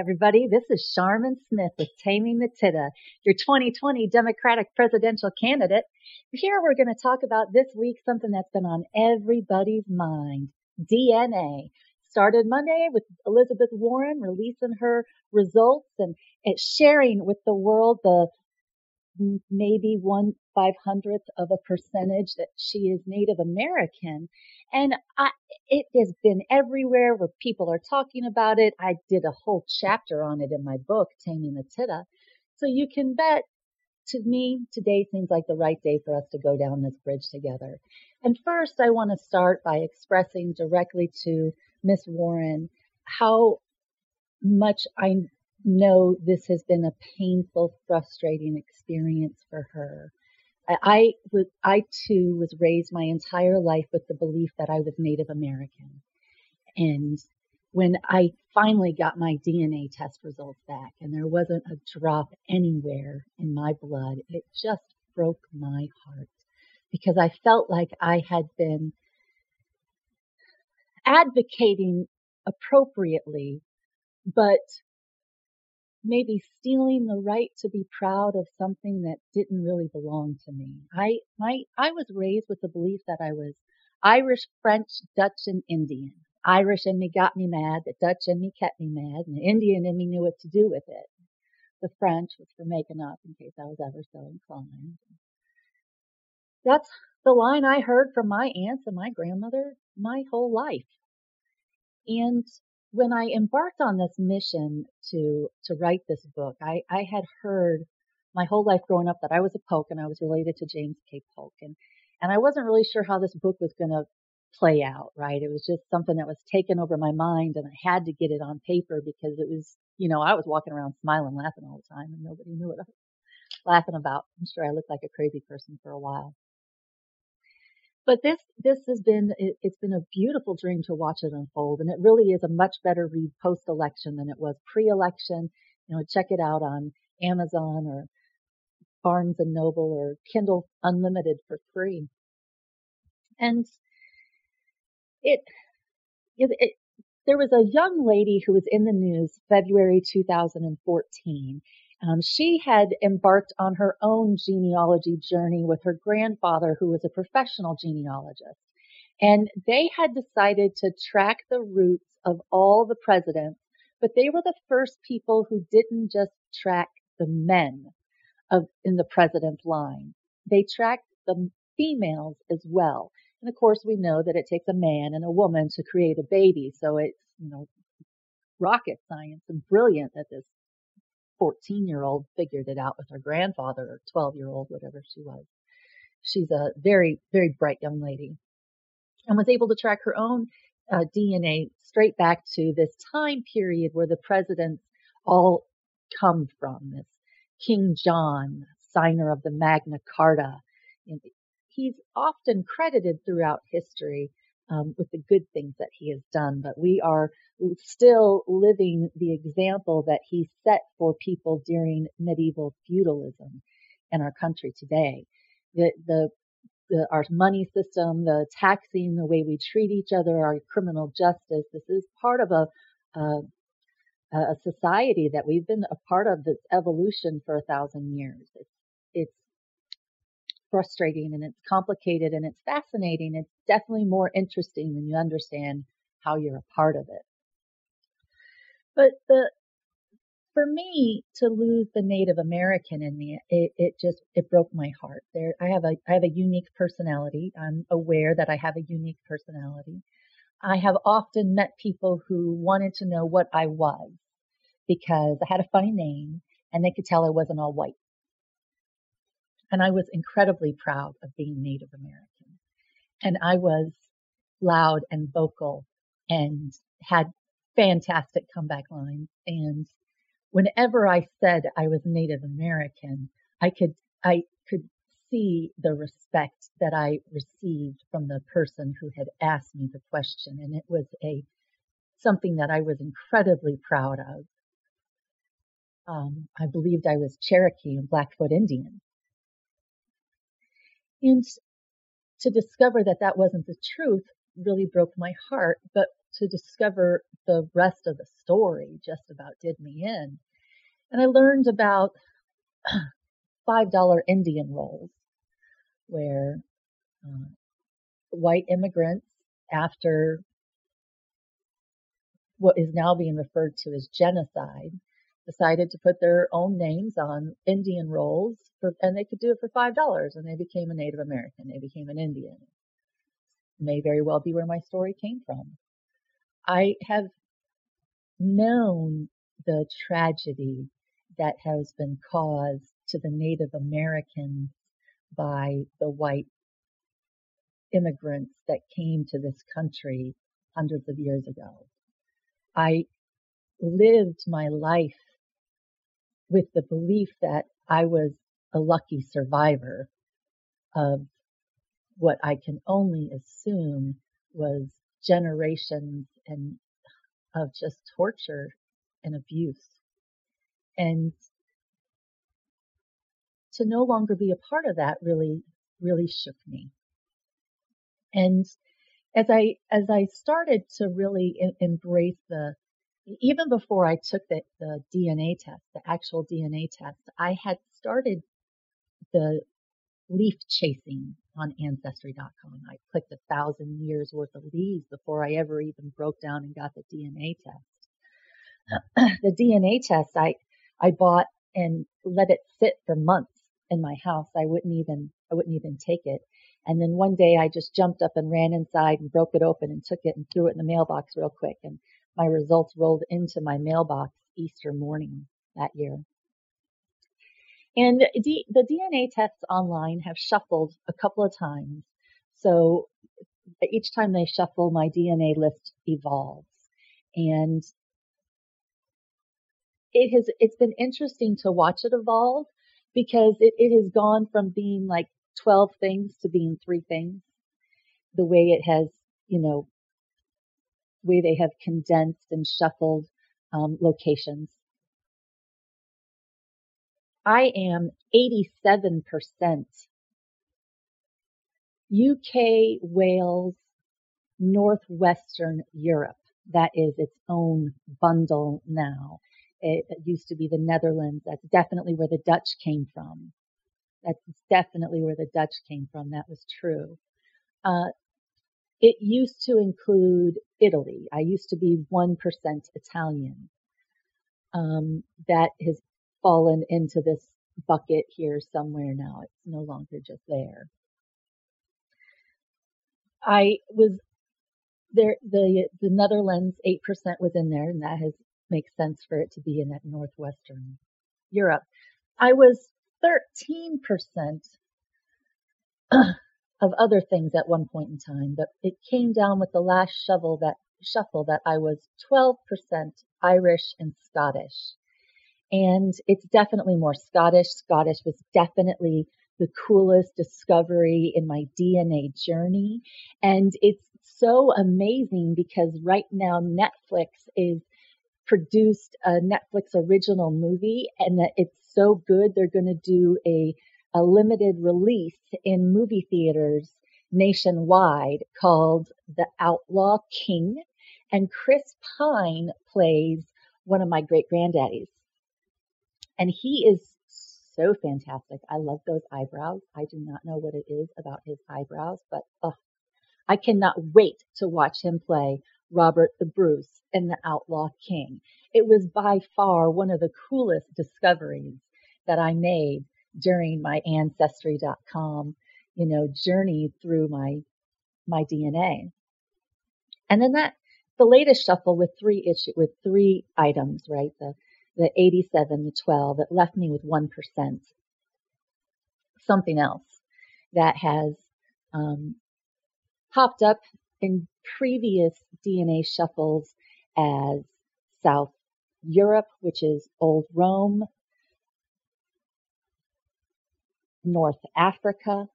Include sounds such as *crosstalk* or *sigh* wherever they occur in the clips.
Everybody. This is Sharmin Smith with Taming the Tida, your 2020 Democratic presidential candidate. Here we're going to talk about this week something that's been on everybody's mind. DNA. Started Monday with Elizabeth Warren releasing her results and sharing with the world the maybe one five hundredth of a percentage that she is Native American. And I, it has been everywhere where people are talking about it. I did a whole chapter on it in my book, Taming the Tida. So you can bet to me, today seems like the right day for us to go down this bridge together. And first, I want to start by expressing directly to Miss Warren how much I know this has been a painful, frustrating experience for her. I, was, I too was raised my entire life with the belief that I was Native American. And when I finally got my DNA test results back and there wasn't a drop anywhere in my blood, it just broke my heart because I felt like I had been advocating appropriately, but maybe stealing the right to be proud of something that didn't really belong to me. I my I was raised with the belief that I was Irish, French, Dutch, and Indian. Irish in me got me mad, the Dutch in me kept me mad, and the Indian in me knew what to do with it. The French was for making up in case I was ever so inclined. That's the line I heard from my aunts and my grandmother my whole life. And when I embarked on this mission to to write this book, I, I had heard my whole life growing up that I was a Polk and I was related to James K. Polk, and and I wasn't really sure how this book was to play out. Right, it was just something that was taken over my mind, and I had to get it on paper because it was, you know, I was walking around smiling, laughing all the time, and nobody knew what I was laughing about. I'm sure I looked like a crazy person for a while. But this, this has been, it, has been a beautiful dream to watch it unfold. And it really is a much better read post election than it was pre election. You know, check it out on Amazon or Barnes and Noble or Kindle Unlimited for free. And it, it, it there was a young lady who was in the news February 2014 um, she had embarked on her own genealogy journey with her grandfather, who was a professional genealogist. And they had decided to track the roots of all the presidents, but they were the first people who didn't just track the men of in the president's line. They tracked the females as well. And of course, we know that it takes a man and a woman to create a baby. So it's, you know, rocket science and brilliant that this 14 year old figured it out with her grandfather or 12 year old, whatever she was. She's a very, very bright young lady and was able to track her own uh, DNA straight back to this time period where the presidents all come from. This King John, signer of the Magna Carta. He's often credited throughout history um, with the good things that he has done, but we are still living the example that he set for people during medieval feudalism in our country today. The, the, the, our money system, the taxing, the way we treat each other, our criminal justice, this is part of a, a, a society that we've been a part of this evolution for a thousand years. It's, it's frustrating and it's complicated and it's fascinating. It's definitely more interesting when you understand how you're a part of it. But the, for me to lose the Native American in me, it, it just, it broke my heart. There, I have a, I have a unique personality. I'm aware that I have a unique personality. I have often met people who wanted to know what I was because I had a funny name and they could tell I wasn't all white. And I was incredibly proud of being Native American. And I was loud and vocal and had fantastic comeback lines. And whenever I said I was Native American, I could, I could see the respect that I received from the person who had asked me the question, and it was a something that I was incredibly proud of. Um, I believed I was Cherokee and Blackfoot Indian. And to discover that that wasn't the truth really broke my heart, but to discover the rest of the story just about did me in. And I learned about *clears throat* $5 Indian rolls where uh, white immigrants, after what is now being referred to as genocide, decided to put their own names on Indian rolls, for, and they could do it for five dollars, and they became a Native American. They became an Indian. May very well be where my story came from. I have known the tragedy that has been caused to the Native Americans by the white immigrants that came to this country hundreds of years ago. I lived my life with the belief that I was a lucky survivor of what I can only assume was generations and of just torture and abuse. And to no longer be a part of that really, really shook me. And as I, as I started to really embrace the, even before I took the, the DNA test, the actual DNA test, I had started the leaf chasing on ancestry.com. I clicked a thousand years worth of leaves before I ever even broke down and got the DNA test. *clears throat* the DNA test I, I bought and let it sit for months in my house. I wouldn't even, I wouldn't even take it. And then one day I just jumped up and ran inside and broke it open and took it and threw it in the mailbox real quick. And my results rolled into my mailbox Easter morning that year. And the, the DNA tests online have shuffled a couple of times. So each time they shuffle, my DNA list evolves. And it has, it's been interesting to watch it evolve because it, it has gone from being like 12 things to being three things. The way it has, you know, way they have condensed and shuffled um, locations. I am 87% UK, Wales, Northwestern Europe. That is its own bundle now. It, it used to be the Netherlands. That's definitely where the Dutch came from. That's definitely where the Dutch came from. That was true. Uh, it used to include Italy. I used to be 1% Italian. Um, that has fallen into this bucket here somewhere now. It's no longer just there. I was there, the, the Netherlands 8% was in there and that has makes sense for it to be in that Northwestern Europe. I was 13% of other things at one point in time, but it came down with the last shovel that shuffle that I was 12% Irish and Scottish. And it's definitely more Scottish. Scottish was definitely the coolest discovery in my DNA journey. And it's so amazing because right now Netflix is produced a Netflix original movie and that it's so good they're going to do a a limited release in movie theaters nationwide called The Outlaw King and Chris Pine plays one of my great granddaddies. And he is so fantastic. I love those eyebrows. I do not know what it is about his eyebrows, but oh, I cannot wait to watch him play Robert the Bruce in the Outlaw King. It was by far one of the coolest discoveries that I made during my ancestry.com, you know, journey through my, my DNA. And then that, the latest shuffle with three issue, with three items, right? The, the 87, the 12, it left me with 1%. Something else that has, um, popped up in previous DNA shuffles as South Europe, which is Old Rome, North Africa,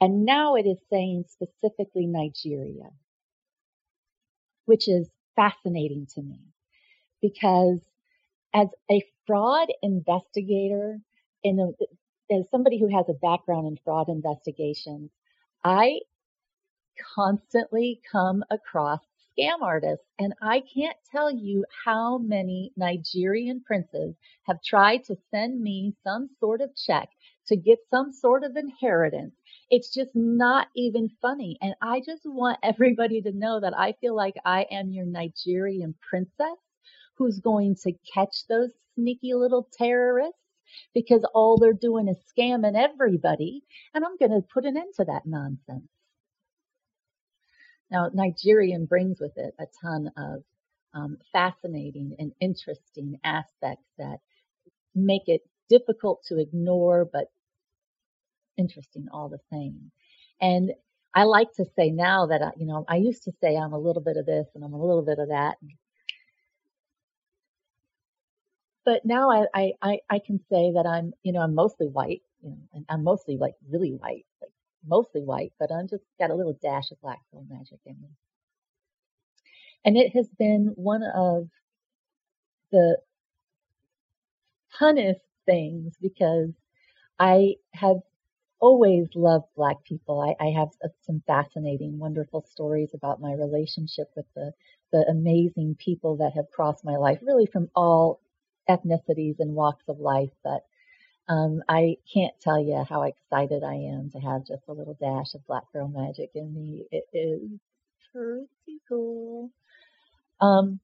and now it is saying specifically Nigeria, which is fascinating to me because as a fraud investigator and as somebody who has a background in fraud investigations, I constantly come across scam artists and I can't tell you how many Nigerian princes have tried to send me some sort of check to get some sort of inheritance. It's just not even funny. And I just want *laughs* everybody to know that I feel like I am your Nigerian princess who's going to catch those sneaky little terrorists because all they're doing is scamming everybody. And I'm going to put an end to that nonsense. Now, Nigerian brings with it a ton of um, fascinating and interesting aspects that make it difficult to ignore, but interesting all the same. And I like to say now that, I, you know, I used to say I'm a little bit of this and I'm a little bit of that. But now I, I, I can say that I'm, you know, I'm mostly white, you know, and I'm mostly like really white, like mostly white, but I'm just got a little dash of black girl magic in me. And it has been one of the funnest things because I have always loved black people. I, I have some fascinating, wonderful stories about my relationship with the, the amazing people that have crossed my life, really from all ethnicities and walks of life. But um, I can't tell you how excited I am to have just a little dash of black girl magic in me. It is pretty cool. Um,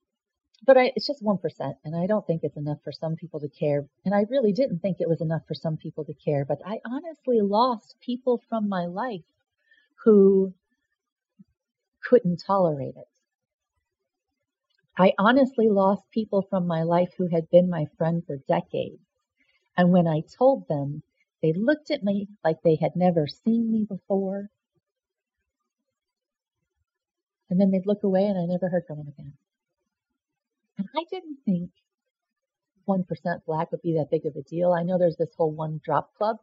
but I, it's just 1%, and I don't think it's enough for some people to care. And I really didn't think it was enough for some people to care, but I honestly lost people from my life who couldn't tolerate it. I honestly lost people from my life who had been my friend for decades. And when I told them, they looked at me like they had never seen me before. And then they'd look away and I never heard from them again. I didn't think 1% black would be that big of a deal. I know there's this whole one drop club,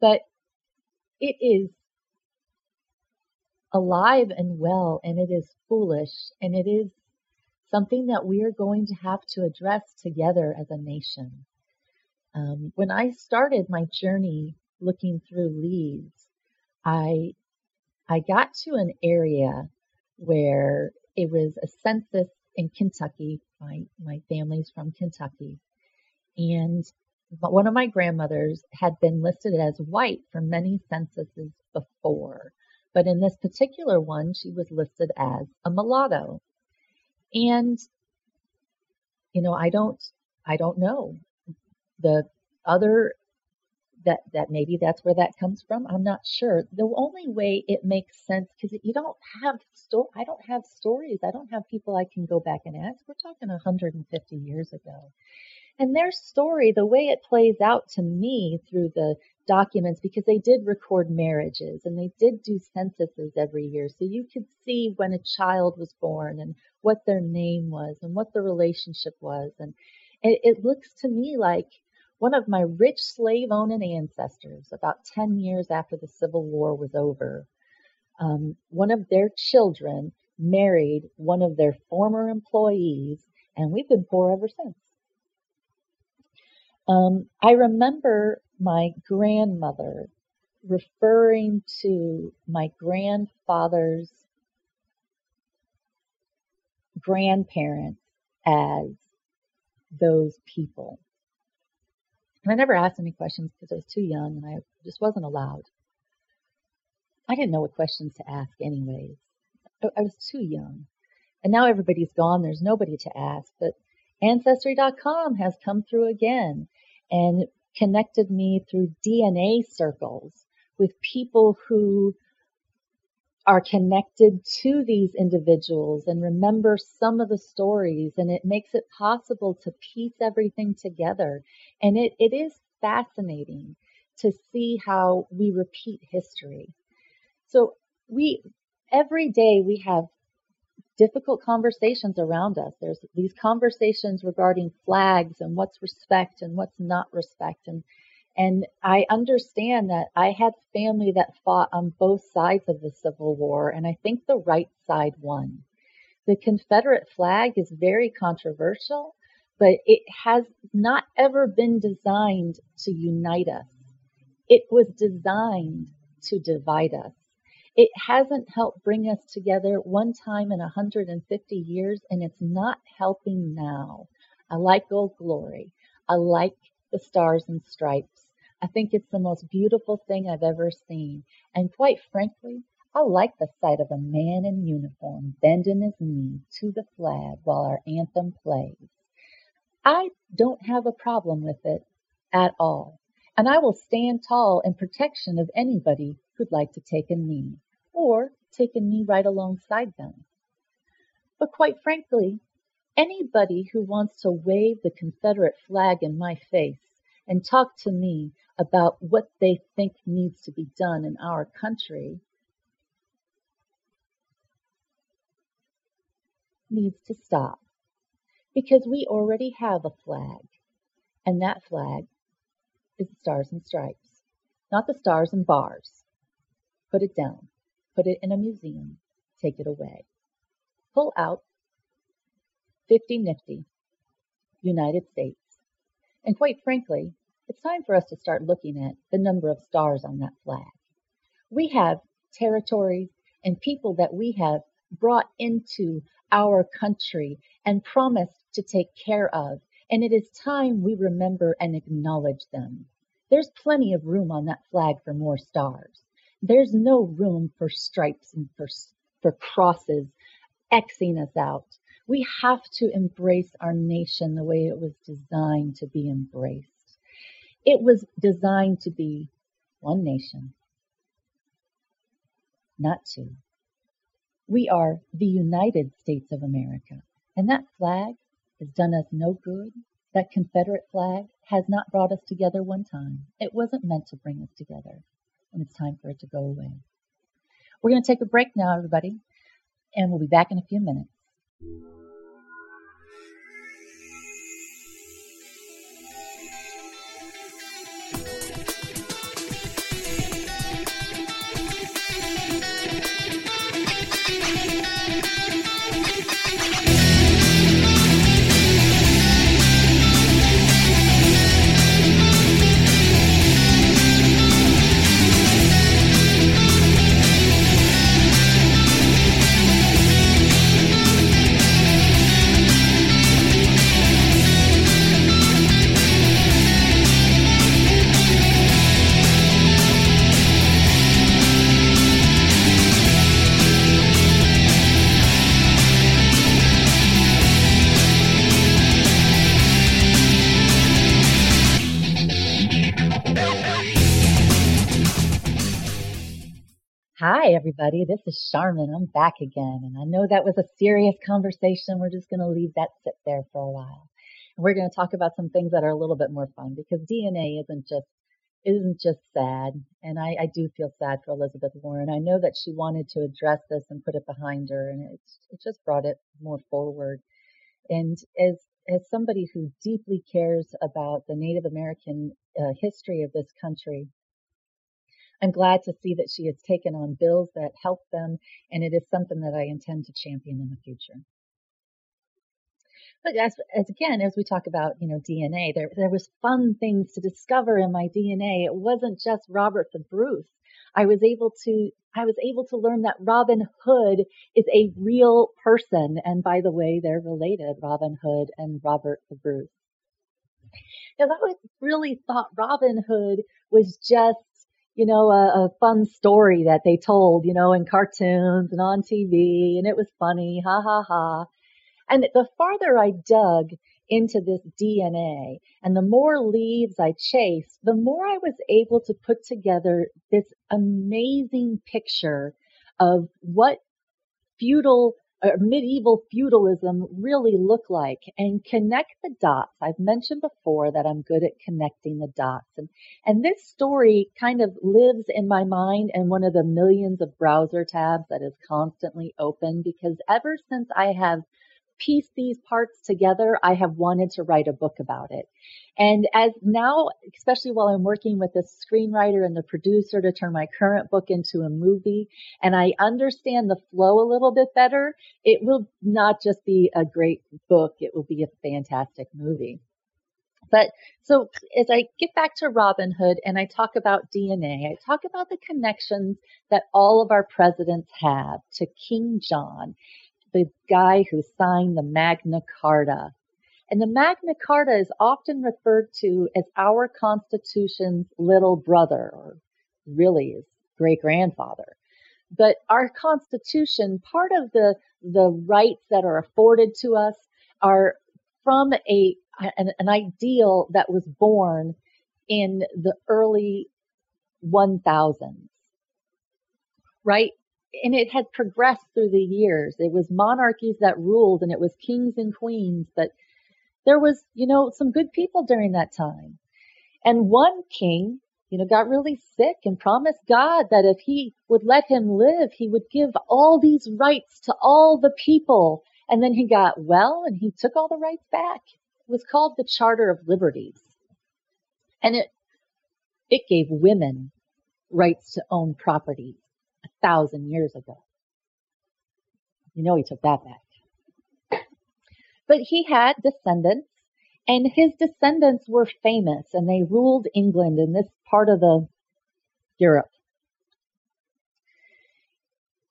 but it is alive and well and it is foolish and it is something that we are going to have to address together as a nation. Um, when I started my journey looking through leads, I I got to an area where it was a census in Kentucky. My my family's from Kentucky, and one of my grandmothers had been listed as white for many censuses before, but in this particular one, she was listed as a mulatto. And you know, I don't I don't know the other that that maybe that's where that comes from. I'm not sure. The only way it makes sense because you don't have sto- I don't have stories. I don't have people I can go back and ask. We're talking 150 years ago. And their story, the way it plays out to me through the documents, because they did record marriages and they did do censuses every year. So you could see when a child was born and what their name was and what the relationship was. And it, it looks to me like one of my rich slave owning ancestors, about 10 years after the Civil War was over, um, one of their children married one of their former employees, and we've been poor ever since. Um, I remember my grandmother referring to my grandfather's grandparents as those people. And I never asked any questions because I was too young and I just wasn't allowed. I didn't know what questions to ask anyways. I was too young. And now everybody's gone. There's nobody to ask. But Ancestry.com has come through again and connected me through DNA circles with people who are connected to these individuals and remember some of the stories and it makes it possible to piece everything together. And it, it is fascinating to see how we repeat history. So we, every day we have difficult conversations around us. There's these conversations regarding flags and what's respect and what's not respect. And, And I understand that I had family that fought on both sides of the Civil War, and I think the right side won. The Confederate flag is very controversial, but it has not ever been designed to unite us. It was designed to divide us. It hasn't helped bring us together one time in 150 years, and it's not helping now. I like Old Glory. I like the stars and stripes. I think it's the most beautiful thing I've ever seen. And quite frankly, I like the sight of a man in uniform bending his knee to the flag while our anthem plays. I don't have a problem with it at all. And I will stand tall in protection of anybody who'd like to take a knee or take a knee right alongside them. But quite frankly, anybody who wants to wave the Confederate flag in my face and talk to me about what they think needs to be done in our country needs to stop because we already have a flag and that flag is the stars and stripes, not the stars and bars. Put it down. Put it in a museum. Take it away. Pull out 50 nifty United States. And quite frankly, it's time for us to start looking at the number of stars on that flag. We have territories and people that we have brought into our country and promised to take care of. And it is time we remember and acknowledge them. There's plenty of room on that flag for more stars. There's no room for stripes and for, for crosses Xing us out. We have to embrace our nation the way it was designed to be embraced. It was designed to be one nation, not two. We are the United States of America, and that flag has done us no good. That Confederate flag has not brought us together one time. It wasn't meant to bring us together, and it's time for it to go away. We're going to take a break now, everybody, and we'll be back in a few minutes. Hi, everybody. This is Sharmin. I'm back again. And I know that was a serious conversation. We're just going to leave that sit there for a while. And we're going to talk about some things that are a little bit more fun because DNA isn't just, isn't just sad. And I, I do feel sad for Elizabeth Warren. I know that she wanted to address this and put it behind her and it, it just brought it more forward. And as, as somebody who deeply cares about the Native American uh, history of this country, I'm glad to see that she has taken on bills that help them, and it is something that I intend to champion in the future. But as, as again, as we talk about, you know, DNA, there, there was fun things to discover in my DNA. It wasn't just Robert the Bruce. I was able to, I was able to learn that Robin Hood is a real person. And by the way, they're related, Robin Hood and Robert the Bruce. Because I really thought Robin Hood was just you know, a, a fun story that they told, you know, in cartoons and on TV and it was funny, ha ha ha. And the farther I dug into this DNA and the more leaves I chased, the more I was able to put together this amazing picture of what feudal Uh, medieval feudalism really look like and connect the dots. I've mentioned before that I'm good at connecting the dots and, and this story kind of lives in my mind in one of the millions of browser tabs that is constantly open because ever since I have piece these parts together, I have wanted to write a book about it. And as now, especially while I'm working with the screenwriter and the producer to turn my current book into a movie, and I understand the flow a little bit better, it will not just be a great book, it will be a fantastic movie. But so as I get back to Robin Hood and I talk about DNA, I talk about the connections that all of our presidents have to King John, the guy who signed the Magna Carta. And the Magna Carta is often referred to as our Constitution's little brother, or really his great grandfather. But our Constitution, part of the, the rights that are afforded to us are from a an, an ideal that was born in the early 1000s, right? And it had progressed through the years. It was monarchies that ruled and it was kings and queens, but there was, you know, some good people during that time. And one king, you know, got really sick and promised God that if he would let him live, he would give all these rights to all the people. And then he got well and he took all the rights back It was called the Charter of Liberties. And it, it gave women rights to own property thousand years ago. You know he took that back. But he had descendants and his descendants were famous and they ruled England in this part of the Europe.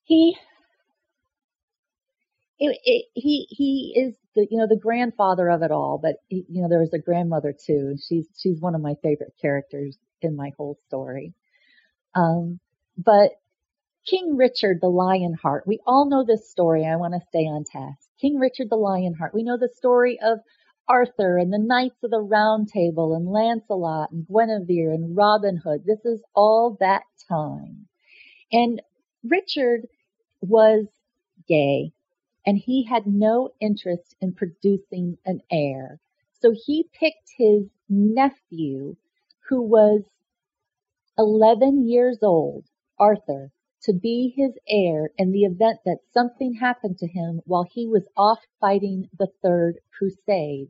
He it, it, he he is the you know the grandfather of it all, but he, you know there was a grandmother too. She's she's one of my favorite characters in my whole story. Um, but King Richard the Lionheart, we all know this story. I want to stay on task. King Richard the Lionheart. We know the story of Arthur and the Knights of the Round Table and Lancelot and Guinevere and Robin Hood. This is all that time. And Richard was gay and he had no interest in producing an heir. So he picked his nephew, who was 11 years old, Arthur, to be his heir in the event that something happened to him while he was off fighting the Third Crusade.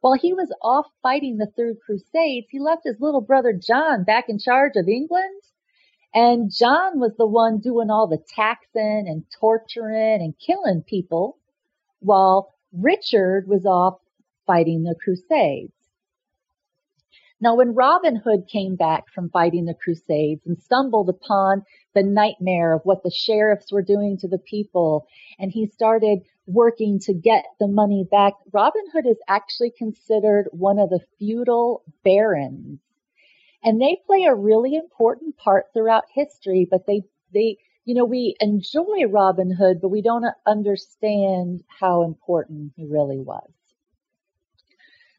While he was off fighting the Third Crusades, he left his little brother John back in charge of England and John was the one doing all the taxing and torturing and killing people while Richard was off fighting the Crusades. Now, when Robin Hood came back from fighting the Crusades and stumbled upon the nightmare of what the sheriffs were doing to the people, and he started working to get the money back, Robin Hood is actually considered one of the feudal barons and they play a really important part throughout history, but they, they, you know, we enjoy Robin Hood, but we don't understand how important he really was.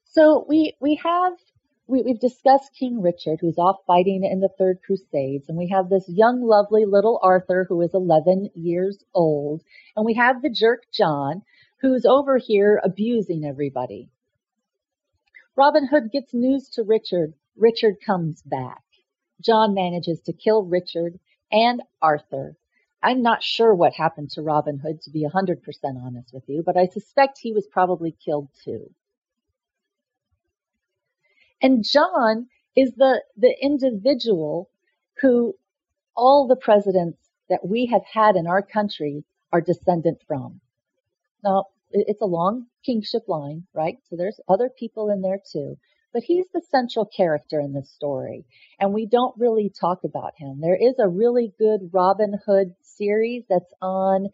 So we, we have, we, we've discussed King Richard, who's off fighting in the Third Crusades, and we have this young, lovely little Arthur, who is 11 years old, and we have the jerk John, who's over here abusing everybody. Robin Hood gets news to Richard Richard comes back. John manages to kill Richard and Arthur. I'm not sure what happened to Robin Hood, to be 100% honest with you, but I suspect he was probably killed too. And John is the, the individual who all the presidents that we have had in our country are descendant from. Now, it's a long kingship line, right? So there's other people in there too but he's the central character in this story and we don't really talk about him. There is a really good Robin Hood series that's on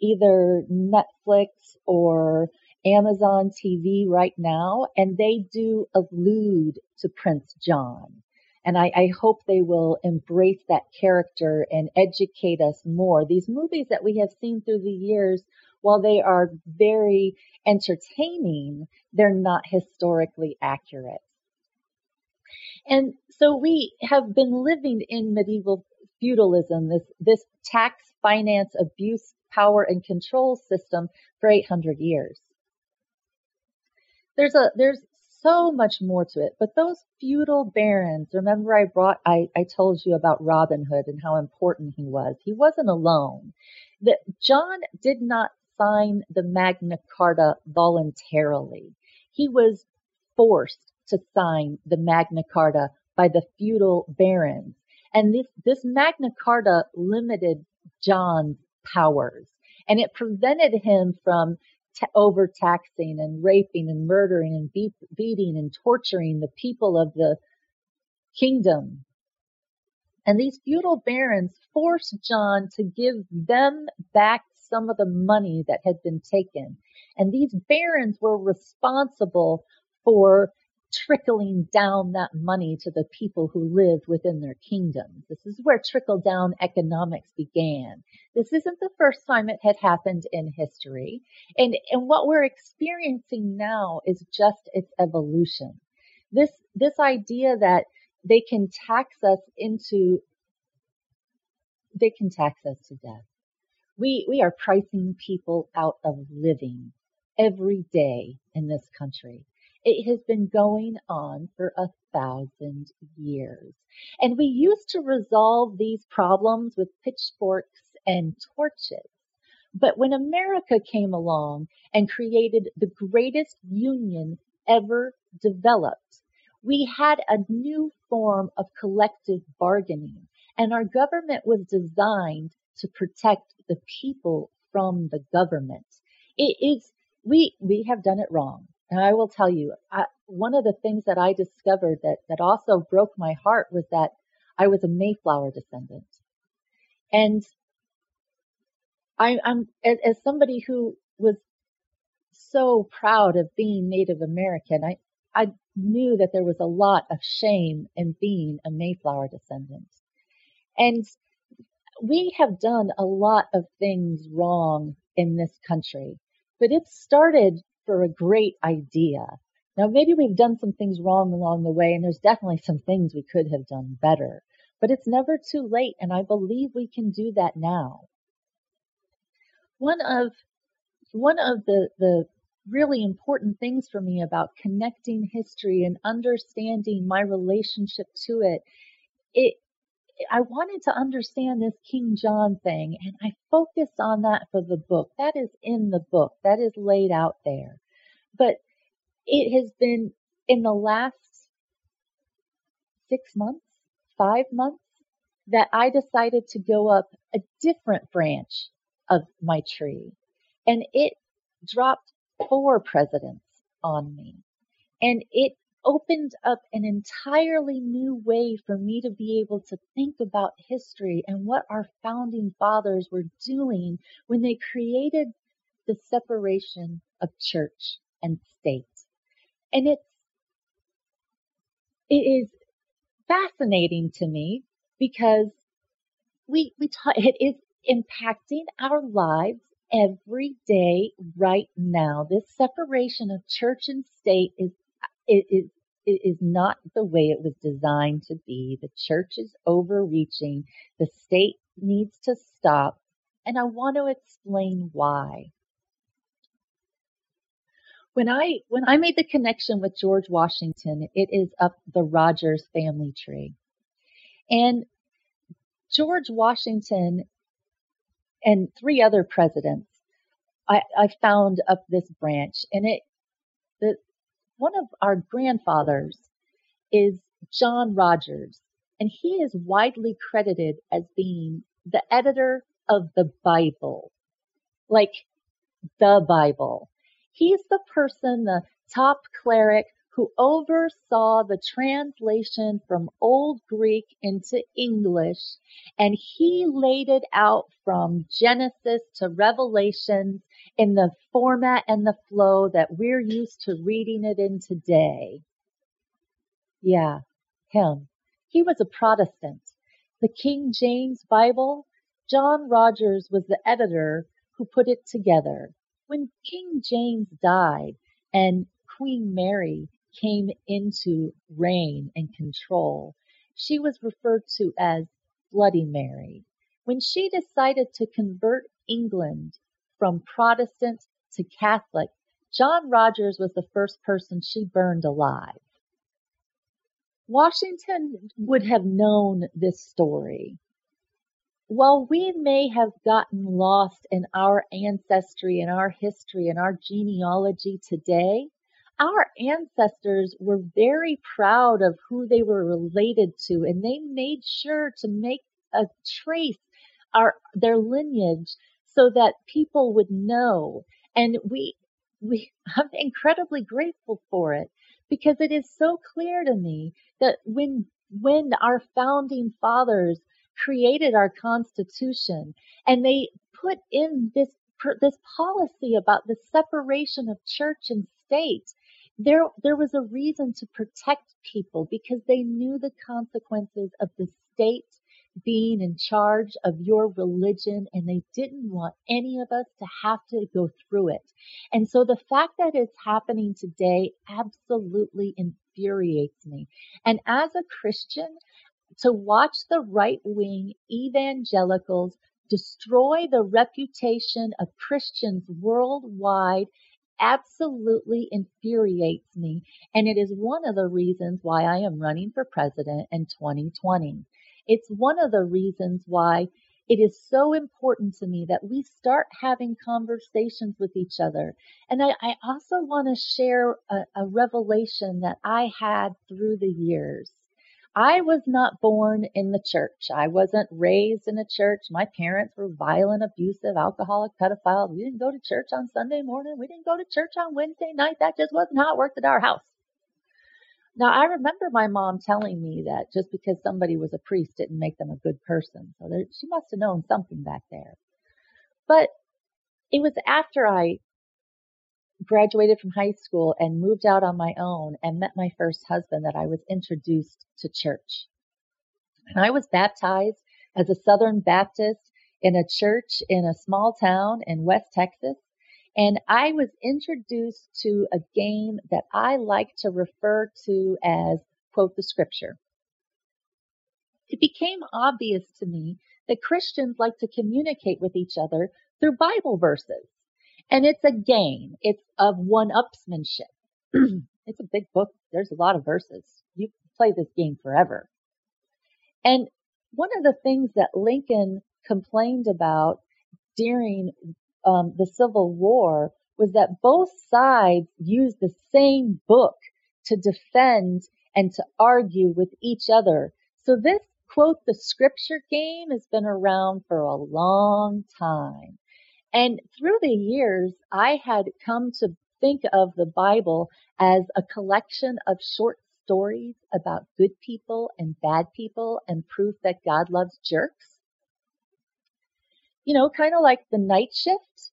either Netflix or Amazon TV right now and they do allude to Prince John. And I, I, hope they will embrace that character and educate us more. These movies that we have seen through the years, while they are very entertaining, they're not historically accurate. And so we have been living in medieval feudalism, this, this tax, finance, abuse, power, and control system for 800 years. There's a, there's so much more to it, but those feudal barons, remember I brought, I, I told you about Robin Hood and how important he was. He wasn't alone. That John did not sign the Magna Carta voluntarily. He was forced to sign the Magna Carta by the feudal barons. And this, this Magna Carta limited John's powers and it prevented him from overtaxing and raping and murdering and be- beating and torturing the people of the kingdom. And these feudal barons forced John to give them back some of the money that had been taken. And these barons were responsible for trickling down that money to the people who lived within their kingdoms. This is where trickle down economics began. This isn't the first time it had happened in history. And, and what we're experiencing now is just its evolution. This, this idea that they can tax us into, they can tax us to death. We, we are pricing people out of living every day in this country. It has been going on for a thousand years. And we used to resolve these problems with pitchforks and torches. But when America came along and created the greatest union ever developed, we had a new form of collective bargaining and our government was designed to protect the people from the government. It is, we, we have done it wrong. And I will tell you, I, one of the things that I discovered that, that also broke my heart was that I was a Mayflower descendant. And I, am as, somebody who was so proud of being Native American, I, I knew that there was a lot of shame in being a Mayflower descendant. And we have done a lot of things wrong in this country, but it started for a great idea. Now, maybe we've done some things wrong along the way, and there's definitely some things we could have done better. But it's never too late, and I believe we can do that now. One of one of the, the really important things for me about connecting history and understanding my relationship to it, it I wanted to understand this King John thing and I focused on that for the book. That is in the book. That is laid out there. But it has been in the last six months, five months that I decided to go up a different branch of my tree and it dropped four presidents on me and it opened up an entirely new way for me to be able to think about history and what our founding fathers were doing when they created the separation of church and state. And it's, it is fascinating to me because we, we it is impacting our lives every day right now. This separation of church and state is it is it is not the way it was designed to be. The church is overreaching. The state needs to stop. And I want to explain why. When I, when I made the connection with George Washington, it is up the Rogers family tree. And George Washington and three other presidents, I, I found up this branch and it, the, one of our grandfathers is John Rogers, and he is widely credited as being the editor of the Bible. Like the Bible. He's the person, the top cleric who oversaw the translation from Old Greek into English, and he laid it out from Genesis to Revelation in the format and the flow that we're used to reading it in today. Yeah, him. He was a Protestant. The King James Bible, John Rogers was the editor who put it together. When King James died and Queen Mary came into reign and control, she was referred to as Bloody Mary. When she decided to convert England from Protestant to Catholic, John Rogers was the first person she burned alive. Washington would have known this story. while we may have gotten lost in our ancestry and our history and our genealogy today, our ancestors were very proud of who they were related to and they made sure to make a trace our their lineage so that people would know. And we we *laughs* I'm incredibly grateful for it because it is so clear to me that when when our founding fathers created our constitution and they put in this this policy about the separation of church and state there there was a reason to protect people because they knew the consequences of the state being in charge of your religion and they didn't want any of us to have to go through it. And so the fact that it's happening today absolutely infuriates me. And as a Christian, to watch the right wing evangelicals destroy the reputation of Christians worldwide absolutely infuriates me. And it is one of the reasons why I am running for president in 2020. It's one of the reasons why it is so important to me that we start having conversations with each other. And I, I also want to share a, a revelation that I had through the years. I was not born in the church. I wasn't raised in a church. My parents were violent, abusive, alcoholic, pedophiles. We didn't go to church on Sunday morning. We didn't go to church on Wednesday night. That just wasn't how it worked at our house. Now, I remember my mom telling me that just because somebody was a priest didn't make them a good person. So there, she must have known something back there. But it was after I graduated from high school and moved out on my own and met my first husband that I was introduced to church. And I was baptized as a Southern Baptist in a church in a small town in West Texas. And I was introduced to a game that I like to refer to as quote the scripture. It became obvious to me that Christians like to communicate with each other through Bible verses. And it's a game. It's of one-upsmanship. *clears throat* it's a big book. There's a lot of verses. You play this game forever. And one of the things that Lincoln complained about during um, the Civil War was that both sides used the same book to defend and to argue with each other. So this quote the scripture game has been around for a long time. And through the years, I had come to think of the Bible as a collection of short stories about good people and bad people and proof that God loves jerks you know, kind of like The Night Shift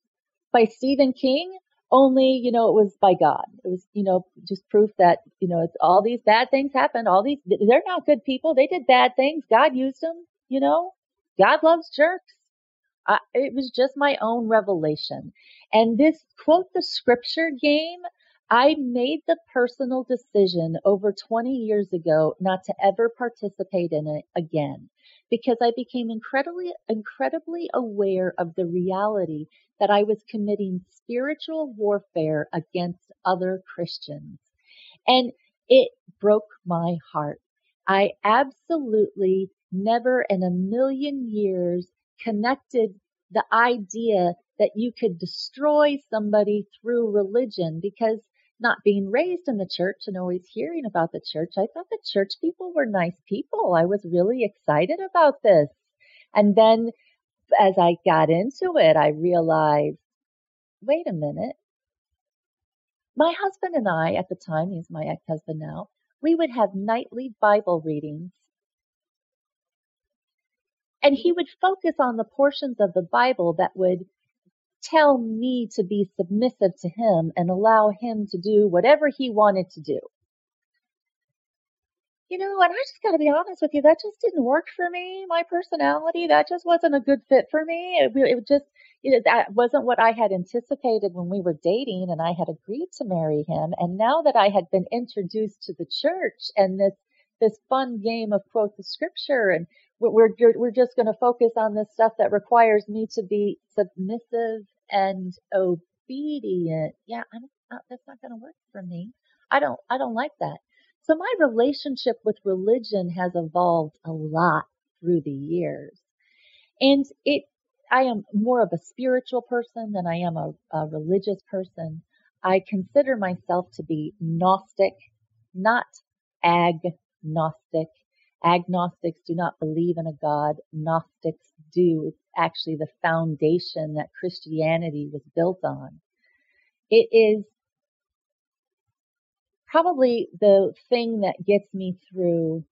by Stephen King, only, you know, it was by God. It was, you know, just proof that, you know, it's all these bad things happened. All these, they're not good people. They did bad things. God used them, you know, God loves jerks. I, it was just my own revelation. And this quote the scripture game, I made the personal decision over 20 years ago not to ever participate in it again because I became incredibly, incredibly aware of the reality that I was committing spiritual warfare against other Christians. And it broke my heart. I absolutely never in a million years connected the idea that you could destroy somebody through religion because not being raised in the church and always hearing about the church, I thought the church people were nice people. I was really excited about this. And then as I got into it, I realized, wait a minute. My husband and I, at the time, he's my ex-husband now, we would have nightly Bible readings. And he would focus on the portions of the Bible that would tell me to be submissive to him and allow him to do whatever he wanted to do. You know, and I just gotta be honest with you, that just didn't work for me. My personality, that just wasn't a good fit for me. It, it just, you know, that wasn't what I had anticipated when we were dating and I had agreed to marry him. And now that I had been introduced to the church and this, this fun game of quote the scripture and we're, we're just going to focus on this stuff that requires me to be submissive and obedient. Yeah, not, uh, that's not going to work for me. I don't, I don't like that. So my relationship with religion has evolved a lot through the years. And it, I am more of a spiritual person than I am a, a religious person. I consider myself to be Gnostic, not agnostic. Agnostics do not believe in a God. Gnostics do. It's actually the foundation that Christianity was built on. It is probably the thing that gets me through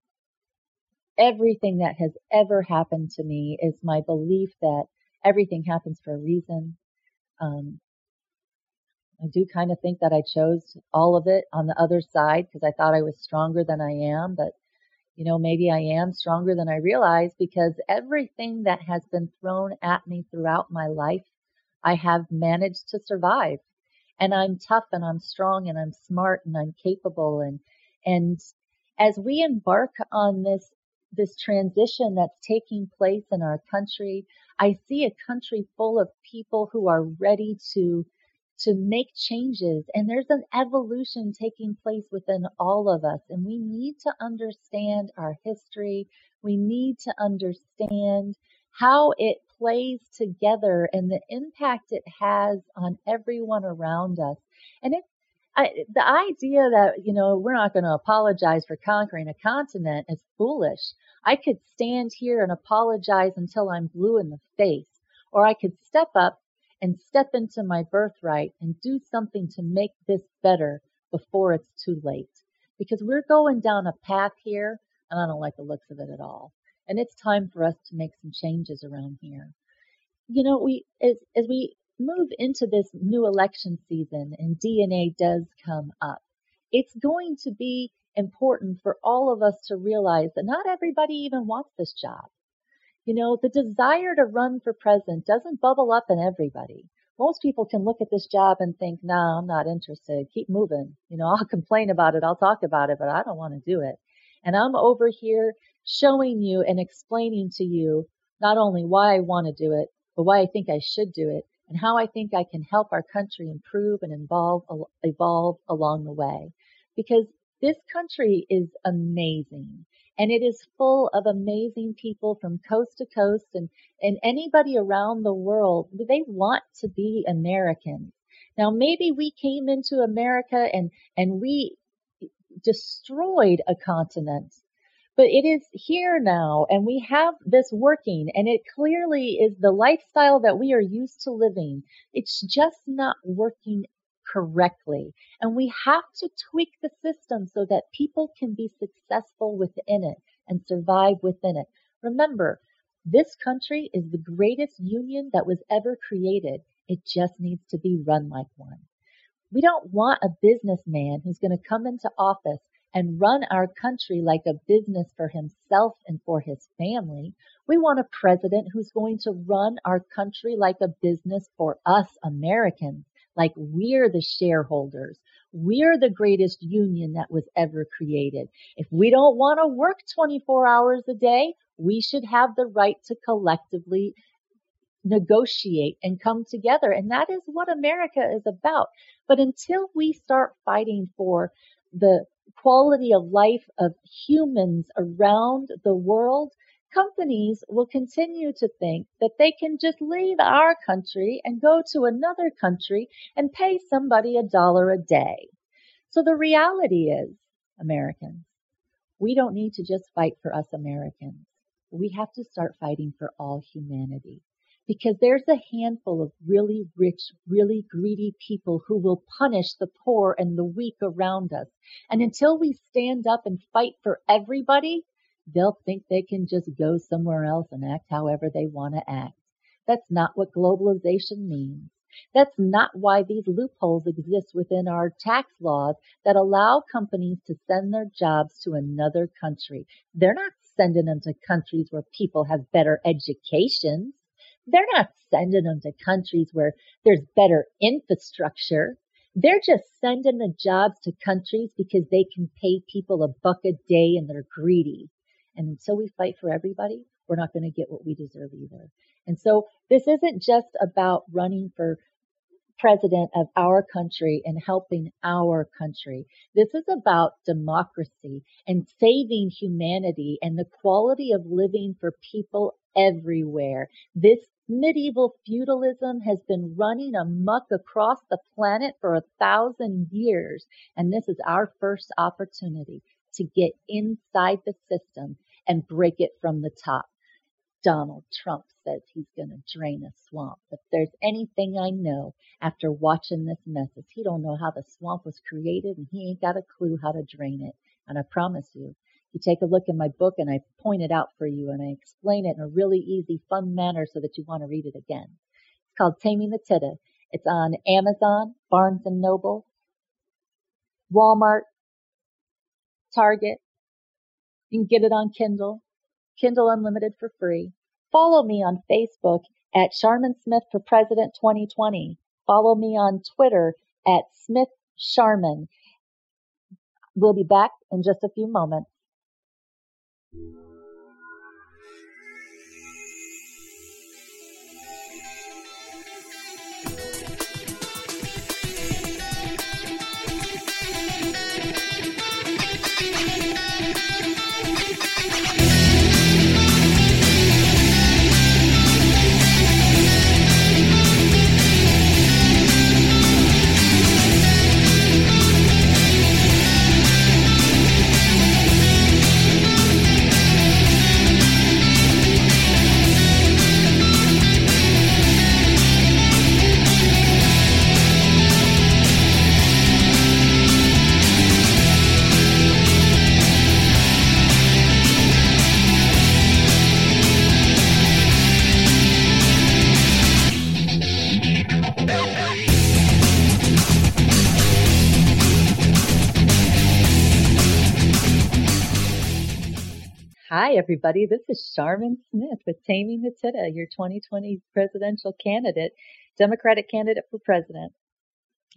everything that has ever happened to me is my belief that everything happens for a reason. Um, I do kind of think that I chose all of it on the other side because I thought I was stronger than I am, but you know, maybe I am stronger than I realize because everything that has been thrown at me throughout my life, I have managed to survive. And I'm tough and I'm strong and I'm smart and I'm capable and, and as we embark on this, this transition that's taking place in our country, I see a country full of people who are ready to to make changes and there's an evolution taking place within all of us and we need to understand our history. We need to understand how it plays together and the impact it has on everyone around us. And it, I, the idea that, you know, we're not going to apologize for conquering a continent is foolish. I could stand here and apologize until I'm blue in the face, or I could step up and step into my birthright and do something to make this better before it's too late. Because we're going down a path here and I don't like the looks of it at all. And it's time for us to make some changes around here. You know, we, as, as we move into this new election season and DNA does come up, it's going to be important for all of us to realize that not everybody even wants this job. You know, the desire to run for president doesn't bubble up in everybody. Most people can look at this job and think, no, nah, I'm not interested. Keep moving. You know, *laughs* I'll complain about it. I'll talk about it, but I don't want to do it. And I'm over here showing you and explaining to you not only why I want to do it, but why I think I should do it and how I think I can help our country improve and evolve, evolve along the way. Because this country is amazing and it is full of amazing people from coast to coast and, and anybody around the world. They want to be Americans. Now maybe we came into America and, and we destroyed a continent. But it is here now and we have this working and it clearly is the lifestyle that we are used to living. It's just not working correctly. And we have to tweak the system so that people can be successful within it and survive within it. Remember, this country is the greatest union that was ever created. It just needs to be run like one. We don't want a businessman who's going to come into office and run our country like a business for himself and for his family. We want a president who's going to run our country like a business for us Americans like we're the shareholders. We're the greatest union that was ever created. If we don't want to work 24 hours a day, we should have the right to collectively negotiate and come together. And that is what America is about. But until we start fighting for the quality of life of humans around the world, companies will continue to think that they can just leave our country and go to another country and pay somebody a dollar a day. So the reality is, Americans, we don't need to just fight for us Americans. We have to start fighting for all humanity because there's a handful of really rich, really greedy people who will punish the poor and the weak around us. And until we stand up and fight for everybody, they'll think they can just go somewhere else and act however they want to act. That's not what globalization means. That's not why these loopholes exist within our tax laws that allow companies to send their jobs to another country. They're not sending them to countries where people have better educations. They're not sending them to countries where there's better infrastructure. They're just sending the jobs to countries because they can pay people a buck a day and they're greedy. And until we fight for everybody, we're not going to get what we deserve either. And so this isn't just about running for president of our country and helping our country. This is about democracy and saving humanity and the quality of living for people everywhere. This medieval feudalism has been running amuck across the planet for a thousand years. And this is our first opportunity to get inside the system and break it from the top. Donald Trump says he's going to drain a swamp. If there's anything I know after watching this mess is he don't know how the swamp was created and he ain't got a clue how to drain it. And I promise you, you take a look in my book and I point it out for you and I explain it in a really easy, fun manner so that you want to read it again. It's called Taming the Tida. It's on Amazon, Barnes and Noble, Walmart, Target. You can get it on Kindle. Kindle Unlimited for free. Follow me on Facebook at Sharmin Smith for President 2020. Follow me on Twitter at Smith Sharmin. We'll be back in just a few moments. Everybody. This is Sharmin Smith with Taming the Tida, your 2020 presidential candidate, Democratic candidate for president.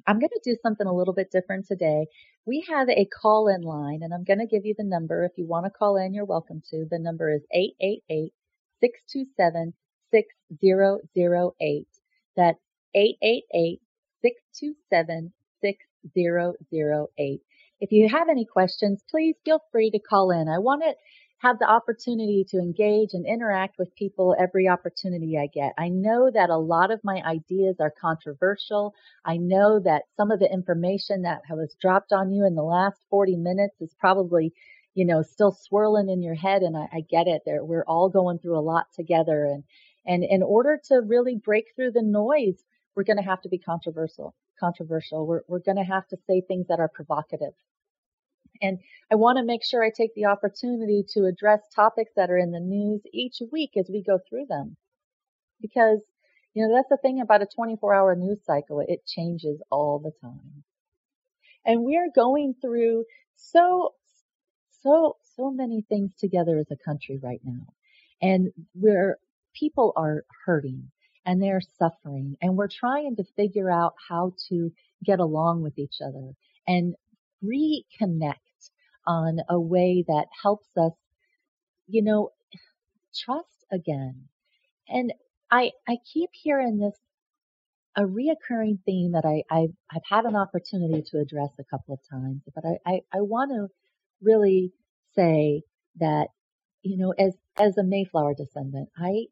I'm going to do something a little bit different today. We have a call in line, and I'm going to give you the number. If you want to call in, you're welcome to. The number is 888 627 6008. That's 888 627 6008. If you have any questions, please feel free to call in. I want to have the opportunity to engage and interact with people every opportunity I get. I know that a lot of my ideas are controversial. I know that some of the information that was dropped on you in the last 40 minutes is probably, you know, still swirling in your head. And I, I get it. There, we're all going through a lot together. And, and in order to really break through the noise, we're going to have to be controversial, controversial. We're, we're going to have to say things that are provocative. And I want to make sure I take the opportunity to address topics that are in the news each week as we go through them. Because, you know, that's the thing about a 24 hour news cycle. It changes all the time. And we are going through so, so, so many things together as a country right now. And where people are hurting and they're suffering and we're trying to figure out how to get along with each other and reconnect on a way that helps us, you know, trust again. And I, I keep hearing this, a reoccurring theme that I, I've, I've had an opportunity to address a couple of times, but I, I, I want to really say that, you know, as, as a Mayflower descendant, I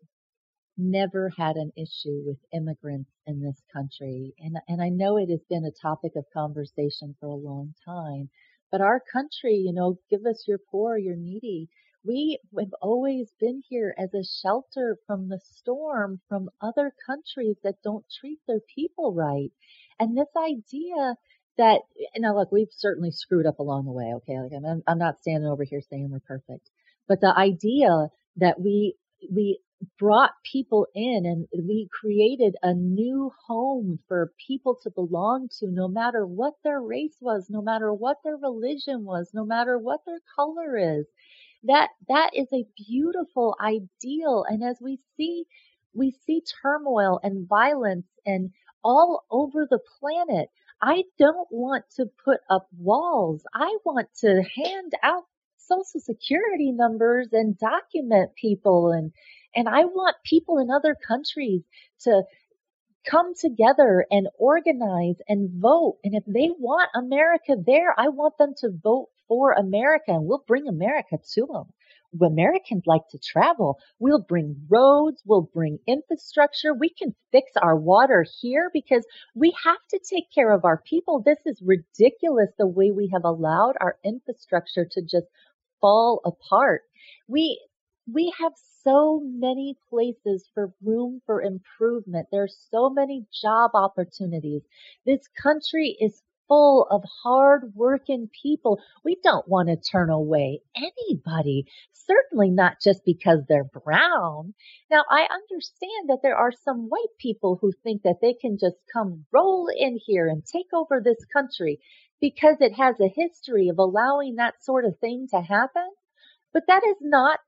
never had an issue with immigrants in this country. And, and I know it has been a topic of conversation for a long time. But our country, you know, give us your poor, your needy. We have always been here as a shelter from the storm from other countries that don't treat their people right. And this idea that, now look, we've certainly screwed up along the way. Okay. Like I'm, I'm not standing over here saying we're perfect, but the idea that we, we brought people in and we created a new home for people to belong to no matter what their race was, no matter what their religion was, no matter what their color is. That, that is a beautiful ideal. And as we see, we see turmoil and violence and all over the planet. I don't want to put up walls. I want to hand out social security numbers and document people and and I want people in other countries to come together and organize and vote. And if they want America there, I want them to vote for America and we'll bring America to them. Americans like to travel. We'll bring roads, we'll bring infrastructure. We can fix our water here because we have to take care of our people. This is ridiculous the way we have allowed our infrastructure to just fall apart. We we have so many places for room for improvement. There are so many job opportunities. This country is full of hard working people. We don't want to turn away anybody, certainly not just because they're brown. Now, I understand that there are some white people who think that they can just come roll in here and take over this country because it has a history of allowing that sort of thing to happen. But that is not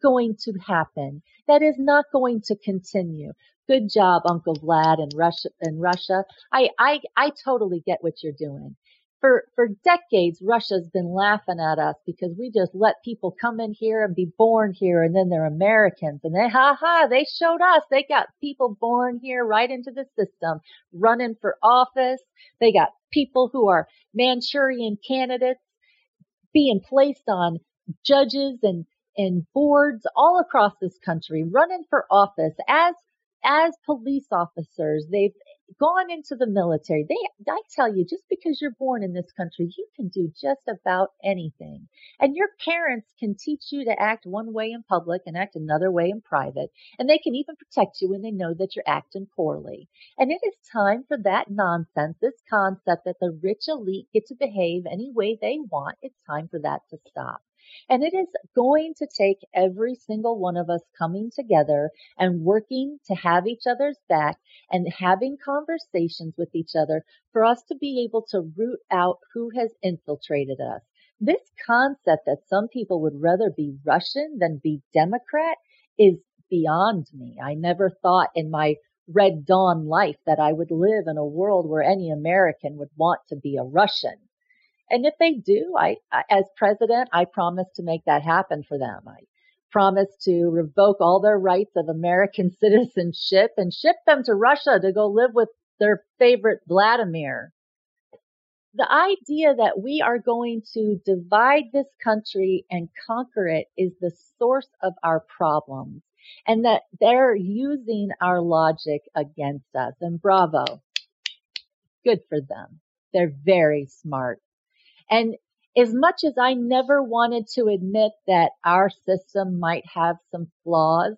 going to happen. That is not going to continue. Good job, Uncle Vlad in Russia. In Russia, I I I totally get what you're doing. For for decades, Russia's been laughing at us because we just let people come in here and be born here, and then they're Americans, and they ha ha they showed us they got people born here right into the system, running for office. They got people who are Manchurian candidates being placed on judges and and boards all across this country running for office as as police officers, they've gone into the military. They, I tell you, just because you're born in this country, you can do just about anything. And your parents can teach you to act one way in public and act another way in private. And they can even protect you when they know that you're acting poorly. And it is time for that nonsense, this concept that the rich elite get to behave any way they want. It's time for that to stop. And it is going to take every single one of us coming together and working to have each other's back and having conversations with each other for us to be able to root out who has infiltrated us. This concept that some people would rather be Russian than be Democrat is beyond me. I never thought in my Red Dawn life that I would live in a world where any American would want to be a Russian. And if they do, I, as president, I promise to make that happen for them. I promise to revoke all their rights of American *laughs* citizenship and ship them to Russia to go live with their favorite Vladimir. The idea that we are going to divide this country and conquer it is the source of our problems and that they're using our logic against us. And bravo. Good for them. They're very smart. And as much as I never wanted to admit that our system might have some flaws,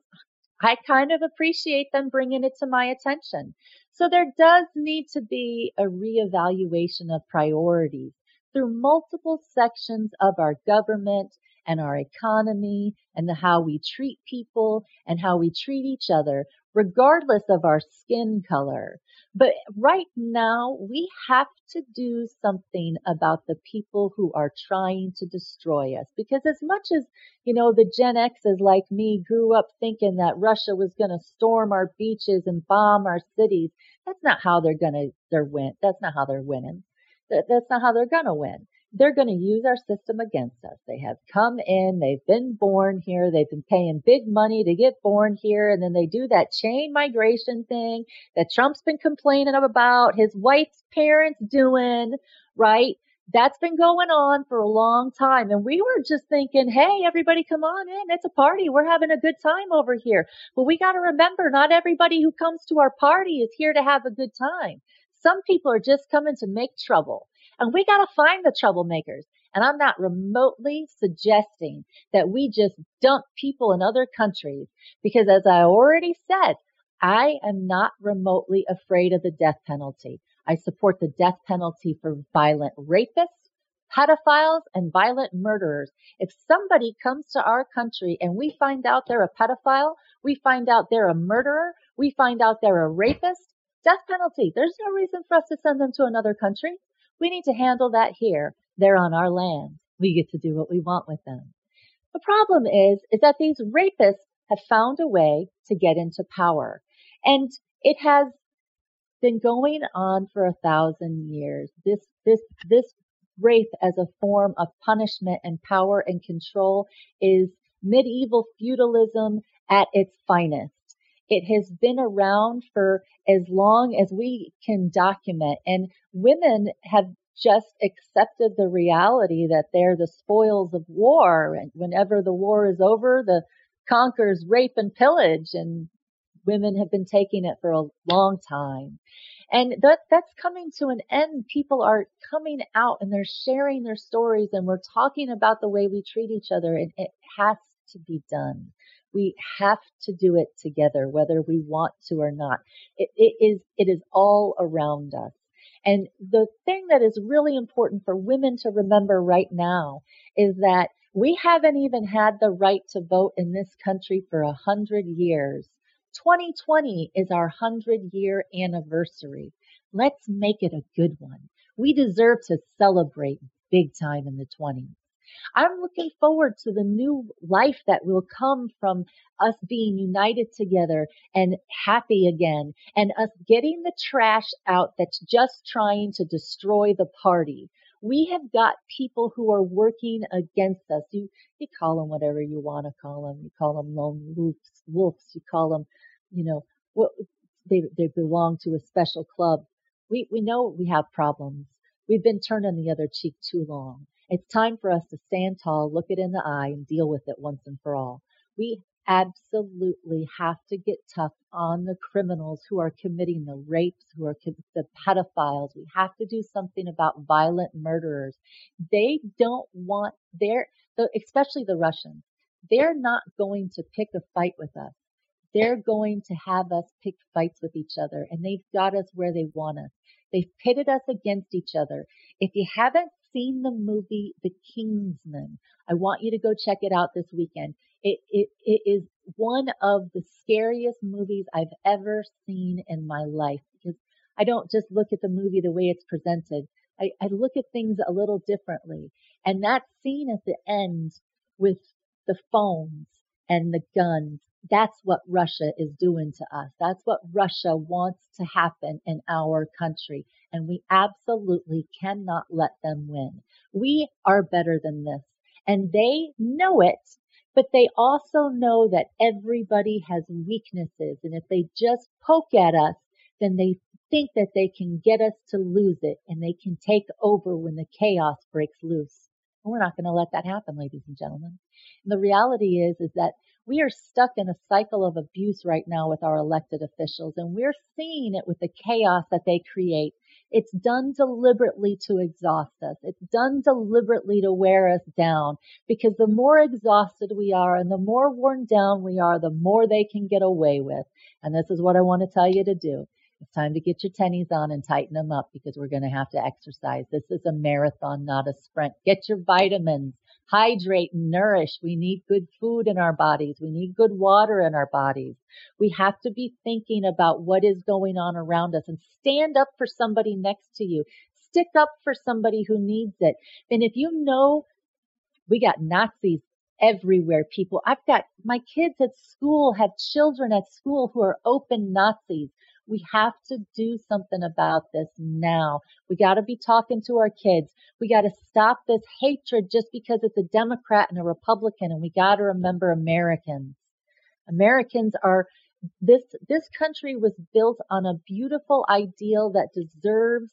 I kind of appreciate them bringing it to my attention. So there does need to be a reevaluation of priorities through multiple sections of our government and our economy and the how we treat people and how we treat each other, regardless of our skin color. But right now, we have to do something about the people who are trying to destroy us. Because as much as, you know, the Gen X's like me grew up thinking that Russia was going to storm our beaches and bomb our cities, that's not how they're going to, they're win. That's not how they're winning. That, that's not how they're going to win they're going to use our system against us. They have come in, they've been born here, they've been paying big money to get born here, and then they do that chain migration thing that Trump's been complaining about, his wife's parents doing, right? That's been going on for a long time. And we were just thinking, hey, everybody come on in. It's a party. We're having a good time over here. But we got to remember not everybody who comes to our party is here to have a good time. Some people are just coming to make trouble. And we got to find the troublemakers. And I'm not remotely suggesting that we just dump people in other countries because as I already said, I am not remotely afraid of the death penalty. I support the death penalty for violent rapists, pedophiles, and violent murderers. If somebody comes to our country and we find out they're a pedophile, we find out they're a murderer, we find out they're a rapist, death penalty. There's no reason for us to send them to another country. We need to handle that here. They're on our land. We get to do what we want with them. The problem is, is that these rapists have found a way to get into power. And it has been going on for a thousand years. This, this, this rape as a form of punishment and power and control is medieval feudalism at its finest. It has been around for as long as we can document and women have just accepted the reality that they're the spoils of war. And whenever the war is over, the conquers rape and pillage and women have been taking it for a long time. And that, that's coming to an end. People are coming out and they're sharing their stories and we're talking about the way we treat each other and it has to be done. We have to do it together, whether we want to or not. It, it is, it is all around us. And the thing that is really important for women to remember right now is that we haven't even had the right to vote in this country for a hundred years. 2020 is our hundred year anniversary. Let's make it a good one. We deserve to celebrate big time in the 20s. I'm looking forward to the new life that will come from us being united together and happy again and us getting the trash out that's just trying to destroy the party. We have got people who are working against us. You, you call them whatever you want to call them. You call them lone wolves, wolves. You call them, you know, what they, they belong to a special club. We, we know we have problems. We've been turned on the other cheek too long. It's time for us to stand tall, look it in the eye, and deal with it once and for all. We absolutely have to get tough on the criminals who are committing the rapes, who are the pedophiles. We have to do something about violent murderers. They don't want their, especially the Russians. They're not going to pick a fight with us. They're going to have us pick fights with each other and they've got us where they want us. They've pitted us against each other. If you haven't seen the movie The Kingsman, I want you to go check it out this weekend. It, it, it is one of the scariest movies I've ever seen in my life because I don't just look at the movie the way it's presented. I, I look at things a little differently. And that scene at the end with the phones and the guns that's what Russia is doing to us. That's what Russia wants to happen in our country. And we absolutely cannot let them win. We are better than this. And they know it, but they also know that everybody has weaknesses. And if they just poke at us, then they think that they can get us to lose it and they can take over when the chaos breaks loose. We're not going to let that happen, ladies and gentlemen. And the reality is, is that we are stuck in a cycle of abuse right now with our elected officials and we're seeing it with the chaos that they create. It's done deliberately to exhaust us. It's done deliberately to wear us down because the more exhausted we are and the more worn down we are, the more they can get away with. And this is what I want to tell you to do. It's time to get your tennies on and tighten them up because we're going to have to exercise. This is a marathon, not a sprint. Get your vitamins hydrate and nourish. We need good food in our bodies. We need good water in our bodies. We have to be thinking about what is going on around us and stand up for somebody next to you. Stick up for somebody who needs it. And if you know we got Nazis everywhere, people, I've got my kids at school have children at school who are open Nazis. We have to do something about this now. We got to be talking to our kids. We got to stop this hatred just because it's a Democrat and a Republican. And we got to remember Americans. Americans are this, this country was built on a beautiful ideal that deserves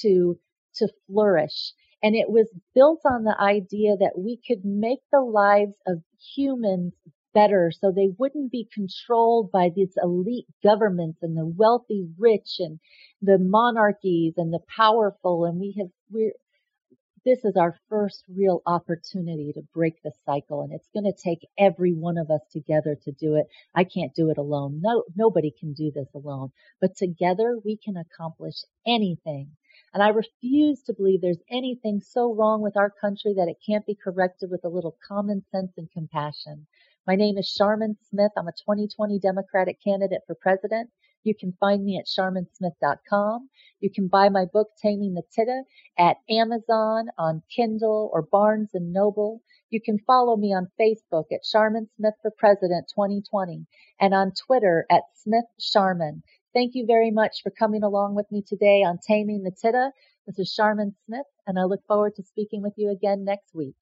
to, to flourish. And it was built on the idea that we could make the lives of humans better so they wouldn't be controlled by these elite governments and the wealthy rich and the monarchies and the powerful and we have we're this is our first real opportunity to break the cycle and it's going to take every one of us together to do it. I can't do it alone. No, nobody can do this alone, but together we can accomplish anything. And I refuse to believe there's anything so wrong with our country that it can't be corrected with a little common sense and compassion. My name is Sharmin Smith. I'm a 2020 Democratic candidate for president. You can find me at sharminsmith.com. You can buy my book, Taming the Tida, at Amazon, on Kindle, or Barnes and Noble. You can follow me on Facebook at Sharmin Smith for President 2020 and on Twitter at Smith Sharmin. Thank you very much for coming along with me today on Taming the Tida. This is Sharmin Smith, and I look forward to speaking with you again next week.